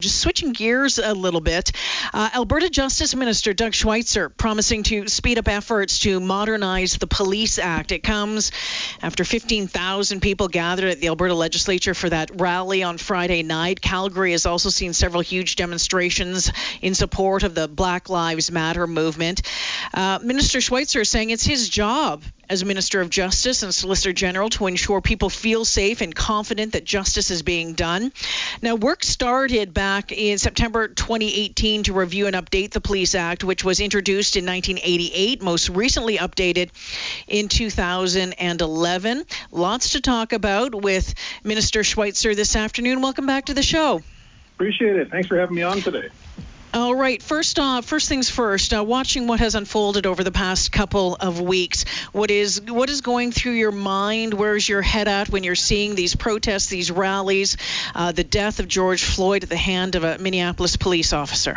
Just switching gears a little bit, uh, Alberta Justice Minister Doug Schweitzer promising to speed up efforts to modernize the Police Act. It comes after 15,000 people gathered at the Alberta Legislature for that rally on Friday night. Calgary has also seen several huge demonstrations in support of the Black Lives Matter movement. Uh, Minister Schweitzer is saying it's his job as Minister of Justice and Solicitor General to ensure people feel safe and confident that justice is being done. Now, work started back in September 2018 to review and update the Police Act, which was introduced in 1988, most recently updated in 2011. Lots to talk about with Minister Schweitzer this afternoon. Welcome back to the show. Appreciate it. Thanks for having me on today. All right. First, uh, first things first. Uh, watching what has unfolded over the past couple of weeks, what is what is going through your mind? Where's your head at when you're seeing these protests, these rallies, uh, the death of George Floyd at the hand of a Minneapolis police officer?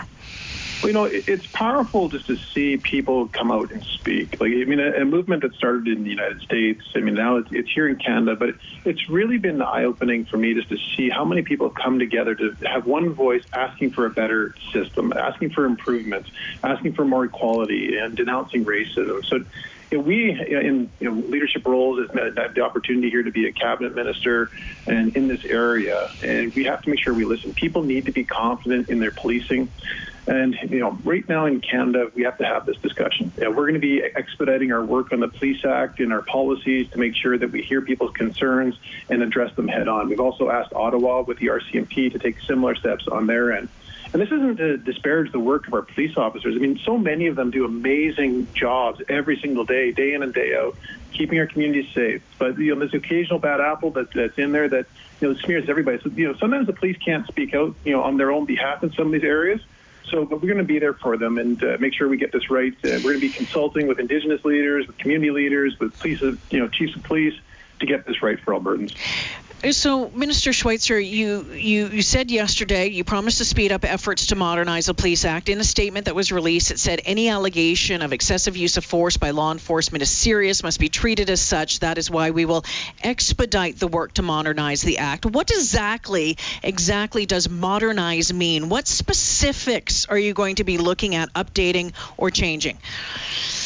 You know, it's powerful just to see people come out and speak. Like, I mean, a, a movement that started in the United States. I mean, now it's, it's here in Canada, but it's really been eye-opening for me just to see how many people come together to have one voice asking for a better system, asking for improvements, asking for more equality, and denouncing racism. So you know, we in you know, leadership roles have had the opportunity here to be a cabinet minister and in this area, and we have to make sure we listen. People need to be confident in their policing. And you know, right now in Canada, we have to have this discussion. we're going to be expediting our work on the Police Act and our policies to make sure that we hear people's concerns and address them head on. We've also asked Ottawa with the RCMP to take similar steps on their end. And this isn't to disparage the work of our police officers. I mean, so many of them do amazing jobs every single day, day in and day out, keeping our communities safe. But you know, there's occasional bad apple that, that's in there that you know smears everybody. So you know, sometimes the police can't speak out, you know, on their own behalf in some of these areas. So, but we're going to be there for them and uh, make sure we get this right. Uh, we're going to be consulting with Indigenous leaders, with community leaders, with police, you know, chiefs of police to get this right for Albertans. So, Minister Schweitzer, you, you, you said yesterday you promised to speed up efforts to modernize the Police Act. In a statement that was released, it said any allegation of excessive use of force by law enforcement is serious, must be treated as such. That is why we will expedite the work to modernize the Act. What exactly exactly does modernize mean? What specifics are you going to be looking at updating or changing?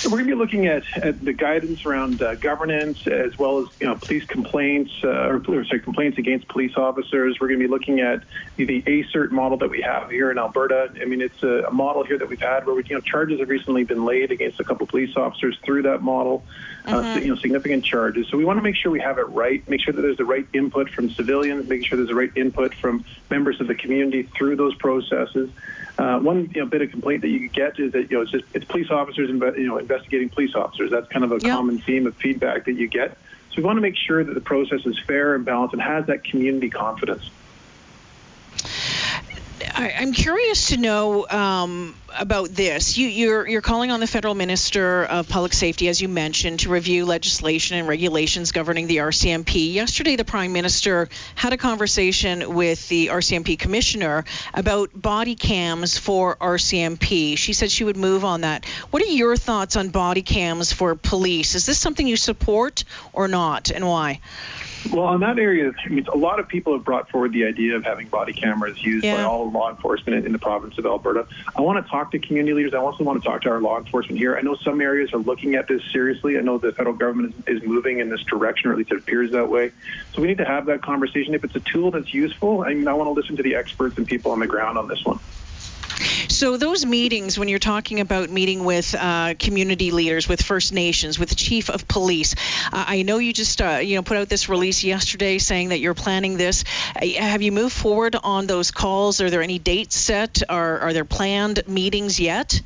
we're going to be looking at, at the guidance around uh, governance as well as you know police complaints uh, or sorry, complaints against police officers. We're going to be looking at the ASIRT model that we have here in Alberta. I mean, it's a, a model here that we've had where we, you know charges have recently been laid against a couple of police officers through that model. Uh, mm-hmm. you know, significant charges. So we want to make sure we have it right, make sure that there's the right input from civilians, making sure there's the right input from members of the community through those processes. Uh, one you know, bit of complaint that you get is that you know it's just it's police officers inve- you know investigating police officers. That's kind of a yep. common theme of feedback that you get. So we want to make sure that the process is fair and balanced and has that community confidence. I, am curious to know um, about this. You, you're, you're calling on the federal minister of public safety, as you mentioned, to review legislation and regulations governing the RCMP. Yesterday, the prime minister had a conversation with the RCMP commissioner about body cams for RCMP. She said she would move on that. What are your thoughts on body cams for police? Is this something you support or not, and why? Well, in that area, I mean, a lot of people have brought forward the idea of having body cameras used yeah. by all law enforcement in the province of Alberta. I want to talk to community leaders. I also want to talk to our law enforcement here. I know some areas are looking at this seriously. I know the federal government is, is moving in this direction, or at least it appears that way. So we need to have that conversation. If it's a tool that's useful, I mean, I want to listen to the experts and people on the ground on this one. So those meetings, when you're talking about meeting with uh, community leaders, with First Nations, with the chief of police, uh, I know you just uh, you know put out this release yesterday saying that you're planning this. Uh, have you moved forward on those calls? Are there any dates set? Are are there planned meetings yet?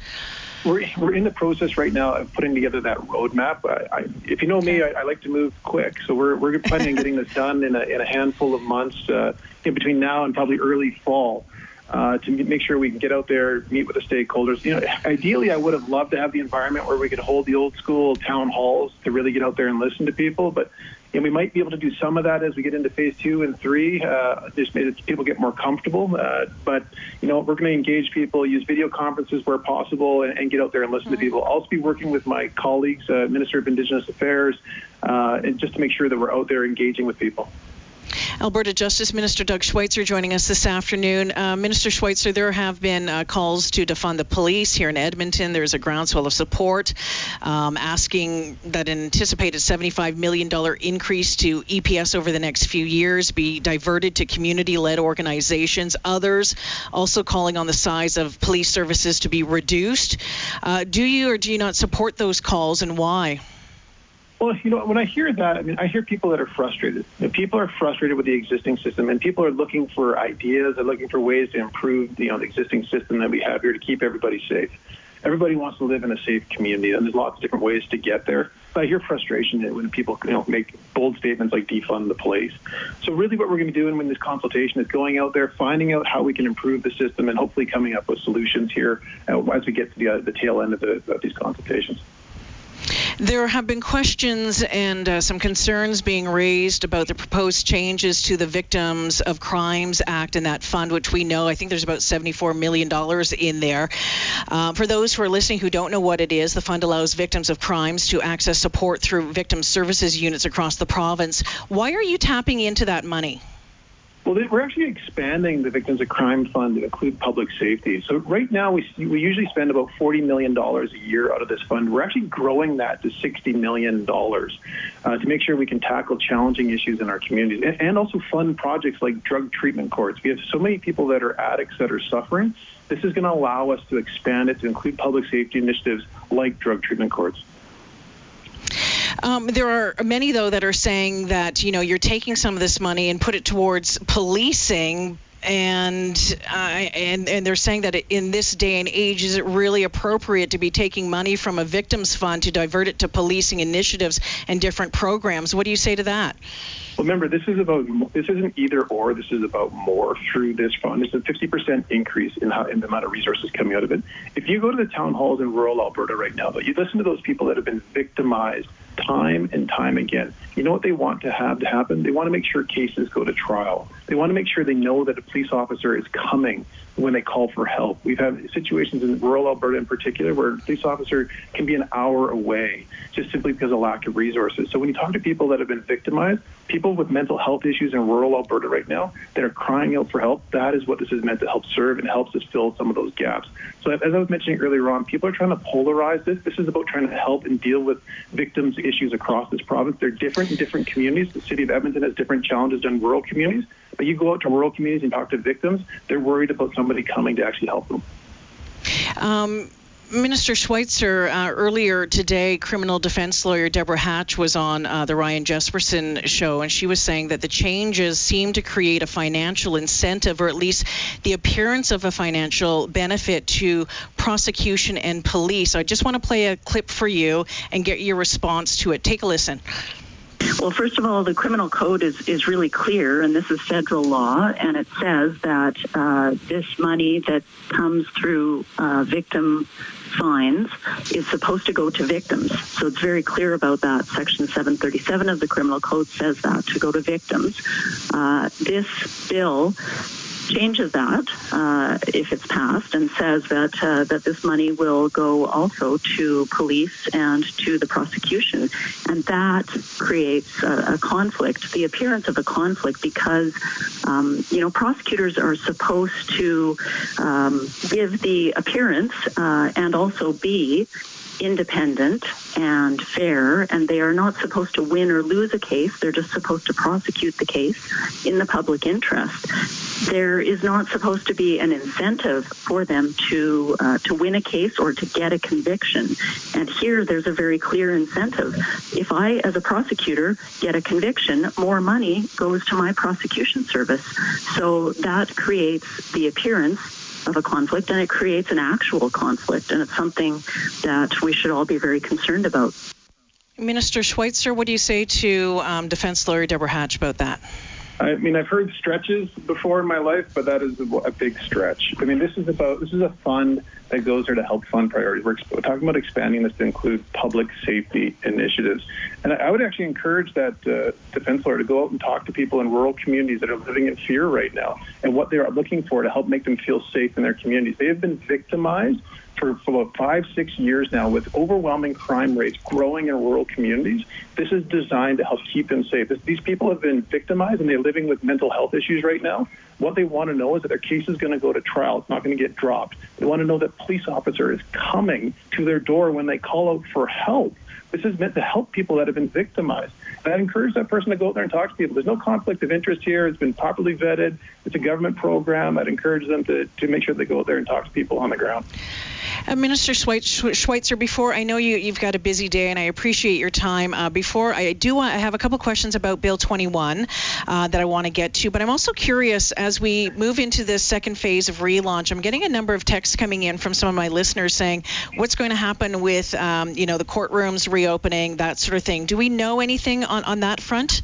We're, we're in the process right now of putting together that roadmap. I, I, if you know me, I, I, like to move quick, so we're, we're planning on getting this done in a, in a handful of months uh, in between now and probably early fall. Uh, to make sure we can get out there, meet with the stakeholders. You know, ideally, I would have loved to have the environment where we could hold the old school town halls to really get out there and listen to people. But and we might be able to do some of that as we get into phase two and three, uh, just made it, people get more comfortable. Uh, but, you know, we're going to engage people, use video conferences where possible, and, and get out there and listen mm-hmm. to people. I'll also be working with my colleagues, uh, Minister of Indigenous Affairs, uh, and just to make sure that we're out there engaging with people. Alberta Justice Minister Doug Schweitzer joining us this afternoon. Uh, Minister Schweitzer, there have been uh, calls to defund the police here in Edmonton. There's a groundswell of support um, asking that an anticipated $75 million increase to EPS over the next few years be diverted to community led organizations. Others also calling on the size of police services to be reduced. Uh, do you or do you not support those calls and why? Well, you know, when I hear that, I mean, I hear people that are frustrated. You know, people are frustrated with the existing system, and people are looking for ideas. They're looking for ways to improve, you know, the existing system that we have here to keep everybody safe. Everybody wants to live in a safe community, and there's lots of different ways to get there. But I hear frustration when people, you know, make bold statements like defund the police. So really, what we're going to be doing in this consultation is going out there, finding out how we can improve the system, and hopefully coming up with solutions here uh, as we get to the, uh, the tail end of, the, of these consultations. There have been questions and uh, some concerns being raised about the proposed changes to the Victims of Crimes Act and that fund, which we know I think there's about $74 million in there. Uh, for those who are listening who don't know what it is, the fund allows victims of crimes to access support through victim services units across the province. Why are you tapping into that money? Well, we're actually expanding the Victims of Crime Fund to include public safety. So right now, we, we usually spend about $40 million a year out of this fund. We're actually growing that to $60 million uh, to make sure we can tackle challenging issues in our communities and, and also fund projects like drug treatment courts. We have so many people that are addicts that are suffering. This is going to allow us to expand it to include public safety initiatives like drug treatment courts. Um, there are many, though, that are saying that you know you're taking some of this money and put it towards policing, and uh, and and they're saying that in this day and age, is it really appropriate to be taking money from a victims fund to divert it to policing initiatives and different programs? What do you say to that? Well, remember, this is about this isn't either or. This is about more through this fund. It's a 50% increase in, how, in the amount of resources coming out of it. If you go to the town halls in rural Alberta right now, though, you listen to those people that have been victimized time and time again. You know what they want to have to happen? They want to make sure cases go to trial. They want to make sure they know that a police officer is coming when they call for help. We've had situations in rural Alberta in particular where a police officer can be an hour away just simply because of lack of resources. So when you talk to people that have been victimized, people with mental health issues in rural Alberta right now that are crying out for help, that is what this is meant to help serve and helps us fill some of those gaps. So as I was mentioning earlier on, people are trying to polarize this. This is about trying to help and deal with victims' issues across this province. They're different in different communities. The city of Edmonton has different challenges than rural communities. But you go out to rural communities and talk to victims, they're worried about somebody coming to actually help them. Um, Minister Schweitzer, uh, earlier today, criminal defense lawyer Deborah Hatch was on uh, the Ryan Jespersen show, and she was saying that the changes seem to create a financial incentive, or at least the appearance of a financial benefit to prosecution and police. I just want to play a clip for you and get your response to it. Take a listen. Well, first of all, the criminal code is, is really clear, and this is federal law, and it says that uh, this money that comes through uh, victim fines is supposed to go to victims. So it's very clear about that. Section 737 of the criminal code says that to go to victims. Uh, this bill changes that uh, if it's passed and says that uh, that this money will go also to police and to the prosecution, and that creates a, a conflict, the appearance of a conflict, because um, you know prosecutors are supposed to um, give the appearance uh, and also be independent and fair, and they are not supposed to win or lose a case. They're just supposed to prosecute the case in the public interest. There is not supposed to be an incentive for them to uh, to win a case or to get a conviction. And here, there's a very clear incentive. If I, as a prosecutor, get a conviction, more money goes to my prosecution service. So that creates the appearance of a conflict and it creates an actual conflict and it's something that we should all be very concerned about. Minister Schweitzer, what do you say to um, defense lawyer Deborah Hatch about that? I mean, I've heard stretches before in my life, but that is a big stretch. I mean, this is about this is a fund that goes there to help fund priorities. We're, we're talking about expanding this to include public safety initiatives, and I, would actually encourage that uh, defense lawyer to go out and talk to people in rural communities that are living in fear right now and what they are looking for to help make them feel safe in their communities. They have been victimized for, for about five, six years now with overwhelming crime rates growing in rural communities. This is designed to help keep them safe. This, these people have been victimized and they're living with mental health issues right now. What they want to know is that their case is going to go to trial. It's not going to get dropped. They want to know that police officer is coming to their door when they call out for help. This is meant to help people that have been victimized. And I'd encourage that person to go out there and talk to people. There's no conflict of interest here. It's been properly vetted. It's a government program. I'd encourage them to, to make sure they go out there and talk to people on the ground. Uh, Minister Schweitzer, before I know you, you've got a busy day, and I appreciate your time. Uh, before I do, want, I have a couple questions about Bill 21 uh, that I want to get to, but I'm also curious as we move into this second phase of relaunch. I'm getting a number of texts coming in from some of my listeners saying, "What's going to happen with, um, you know, the courtrooms reopening, that sort of thing?" Do we know anything on on that front?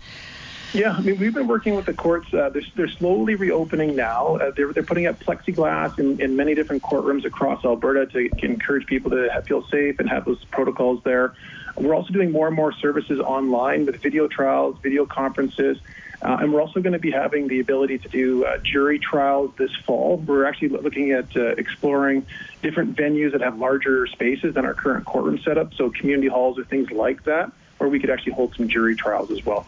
Yeah, I mean, we've been working with the courts. Uh, they're, they're slowly reopening now. Uh, they're, they're putting up plexiglass in, in many different courtrooms across Alberta to, encourage people to feel safe and have those protocols there. We're also doing more and more services online with video trials, video conferences. Uh, and we're also going to be having the ability to do uh, jury trials this fall. We're actually looking at uh, exploring different venues that have larger spaces than our current courtroom setup, so community halls or things like that, where we could actually hold some jury trials as well.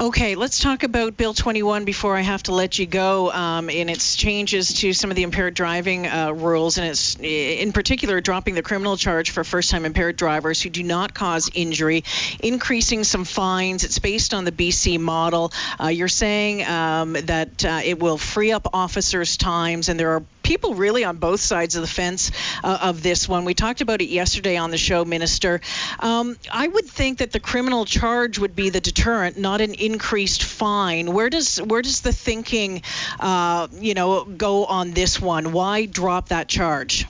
Okay, let's talk about Bill 21 before I have to let you go um, in its changes to some of the impaired driving uh, rules, and it's in particular dropping the criminal charge for first time impaired drivers who do not cause injury, increasing some fines. It's based on the BC model. Uh, you're saying um, that uh, it will free up officers' times, and there are people really on both sides of the fence uh, of this one. We talked about it yesterday on the show, Minister. Um, I would think that the criminal charge would be the deterrent, not an increased fine. Where does where does the thinking, uh, you know, go on this one? Why drop that charge?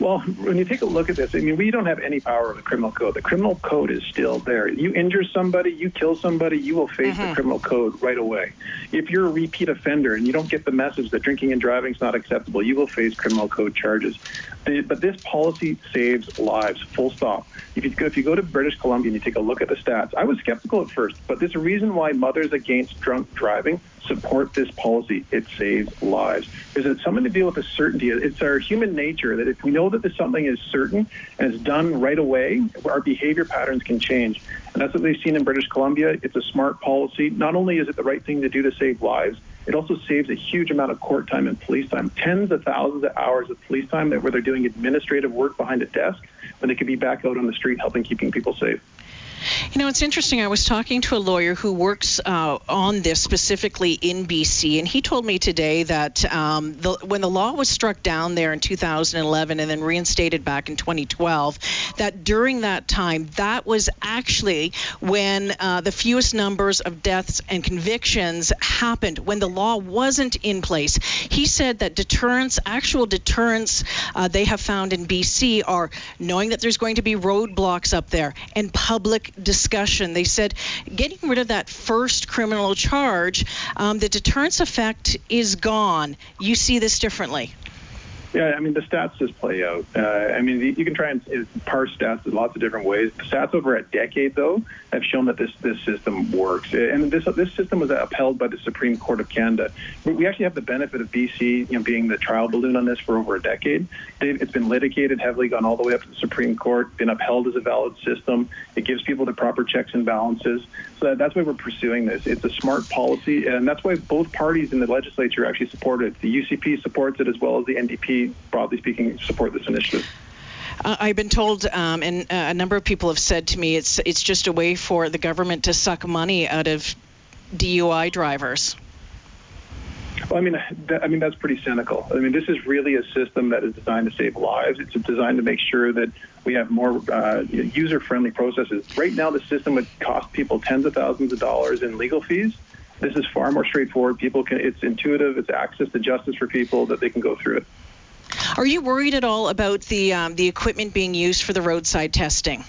Well, when you take a look at this, I mean, we don't have any power over the criminal code. The criminal code is still there. You injure somebody, you kill somebody, you will face mm-hmm. the criminal code right away. If you're a repeat offender and you don't get the message that drinking and driving is not acceptable, you will face criminal code charges. But this policy saves lives, full stop. If you, if you go to British Columbia and you take a look at the stats, I was skeptical at first, but there's a reason why Mothers Against Drunk Driving support this policy. It saves lives. Is it something to deal with the certainty? It's our human nature that if we know that something is certain and it's done right away, our behavior patterns can change. And that's what we've seen in British Columbia. It's a smart policy. Not only is it the right thing to do to save lives, it also saves a huge amount of court time and police time, tens of thousands of hours of police time where they're doing administrative work behind a desk when they could be back out on the street helping keeping people safe. You know, it's interesting. I was talking to a lawyer who works uh, on this specifically in BC, and he told me today that um, the, when the law was struck down there in 2011 and then reinstated back in 2012, that during that time, that was actually when uh, the fewest numbers of deaths and convictions happened when the law wasn't in place. He said that deterrence, actual deterrence, uh, they have found in BC are knowing that there's going to be roadblocks up there and public discussion. They said getting rid of that first criminal charge, um, the deterrence effect is gone. You see this differently. Yeah, I mean the stats just play out. Uh, I mean you can try and parse stats in lots of different ways. The stats over a decade, though, have shown that this this system works, and this this system was upheld by the Supreme Court of Canada. We actually have the benefit of BC, you know, being the trial balloon on this for over a decade. It's been litigated heavily, gone all the way up to the Supreme Court, been upheld as a valid system. It gives people the proper checks and balances. So that's why we're pursuing this. It's a smart policy, and that's why both parties in the legislature actually support it. The UCP supports it as well as the NDP broadly speaking, support this initiative. Uh, I've been told, um, and uh, a number of people have said to me, it's it's just a way for the government to suck money out of DUI drivers. Well, I mean, that, I mean that's pretty cynical. I mean, this is really a system that is designed to save lives. It's designed to make sure that we have more uh, user-friendly processes. Right now, the system would cost people tens of thousands of dollars in legal fees. This is far more straightforward. People can. It's intuitive. It's access to justice for people that they can go through it. Are you worried at all about the um, the equipment being used for the roadside testing?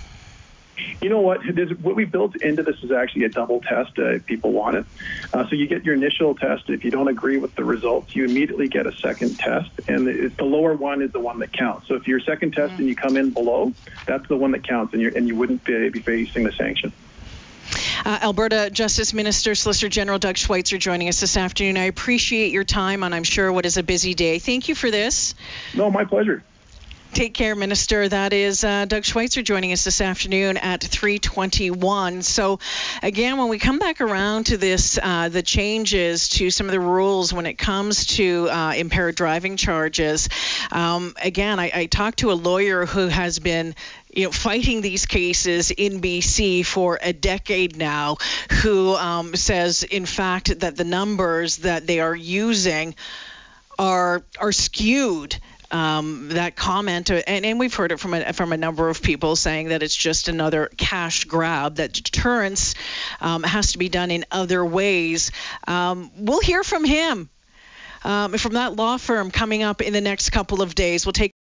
You know what? There's, what we built into this is actually a double test uh, if people want it. Uh, so you get your initial test. If you don't agree with the results, you immediately get a second test, and it's the lower one is the one that counts. So if your second test mm-hmm. and you come in below, that's the one that counts, and, you and you wouldn't be, be facing the sanction. Uh, Alberta Justice Minister Solicitor General Doug Schweitzer joining us this afternoon. I appreciate your time on, I'm sure, what is a busy day. Thank you for this. No, my pleasure. Take care, Minister. That is uh, Doug Schweitzer joining us this afternoon at 3:21. So, again, when we come back around to this, uh, the changes to some of the rules when it comes to uh, impaired driving charges. Um, again, I, I talked to a lawyer who has been you know, fighting these cases in BC for a decade now, who um, says, in fact, that the numbers that they are using are are skewed um, that comment, uh, and, and we've heard it from a, from a number of people saying that it's just another cash grab, that deterrence um, has to be done in other ways. Um, we'll hear from him, um, from that law firm coming up in the next couple of days. We'll take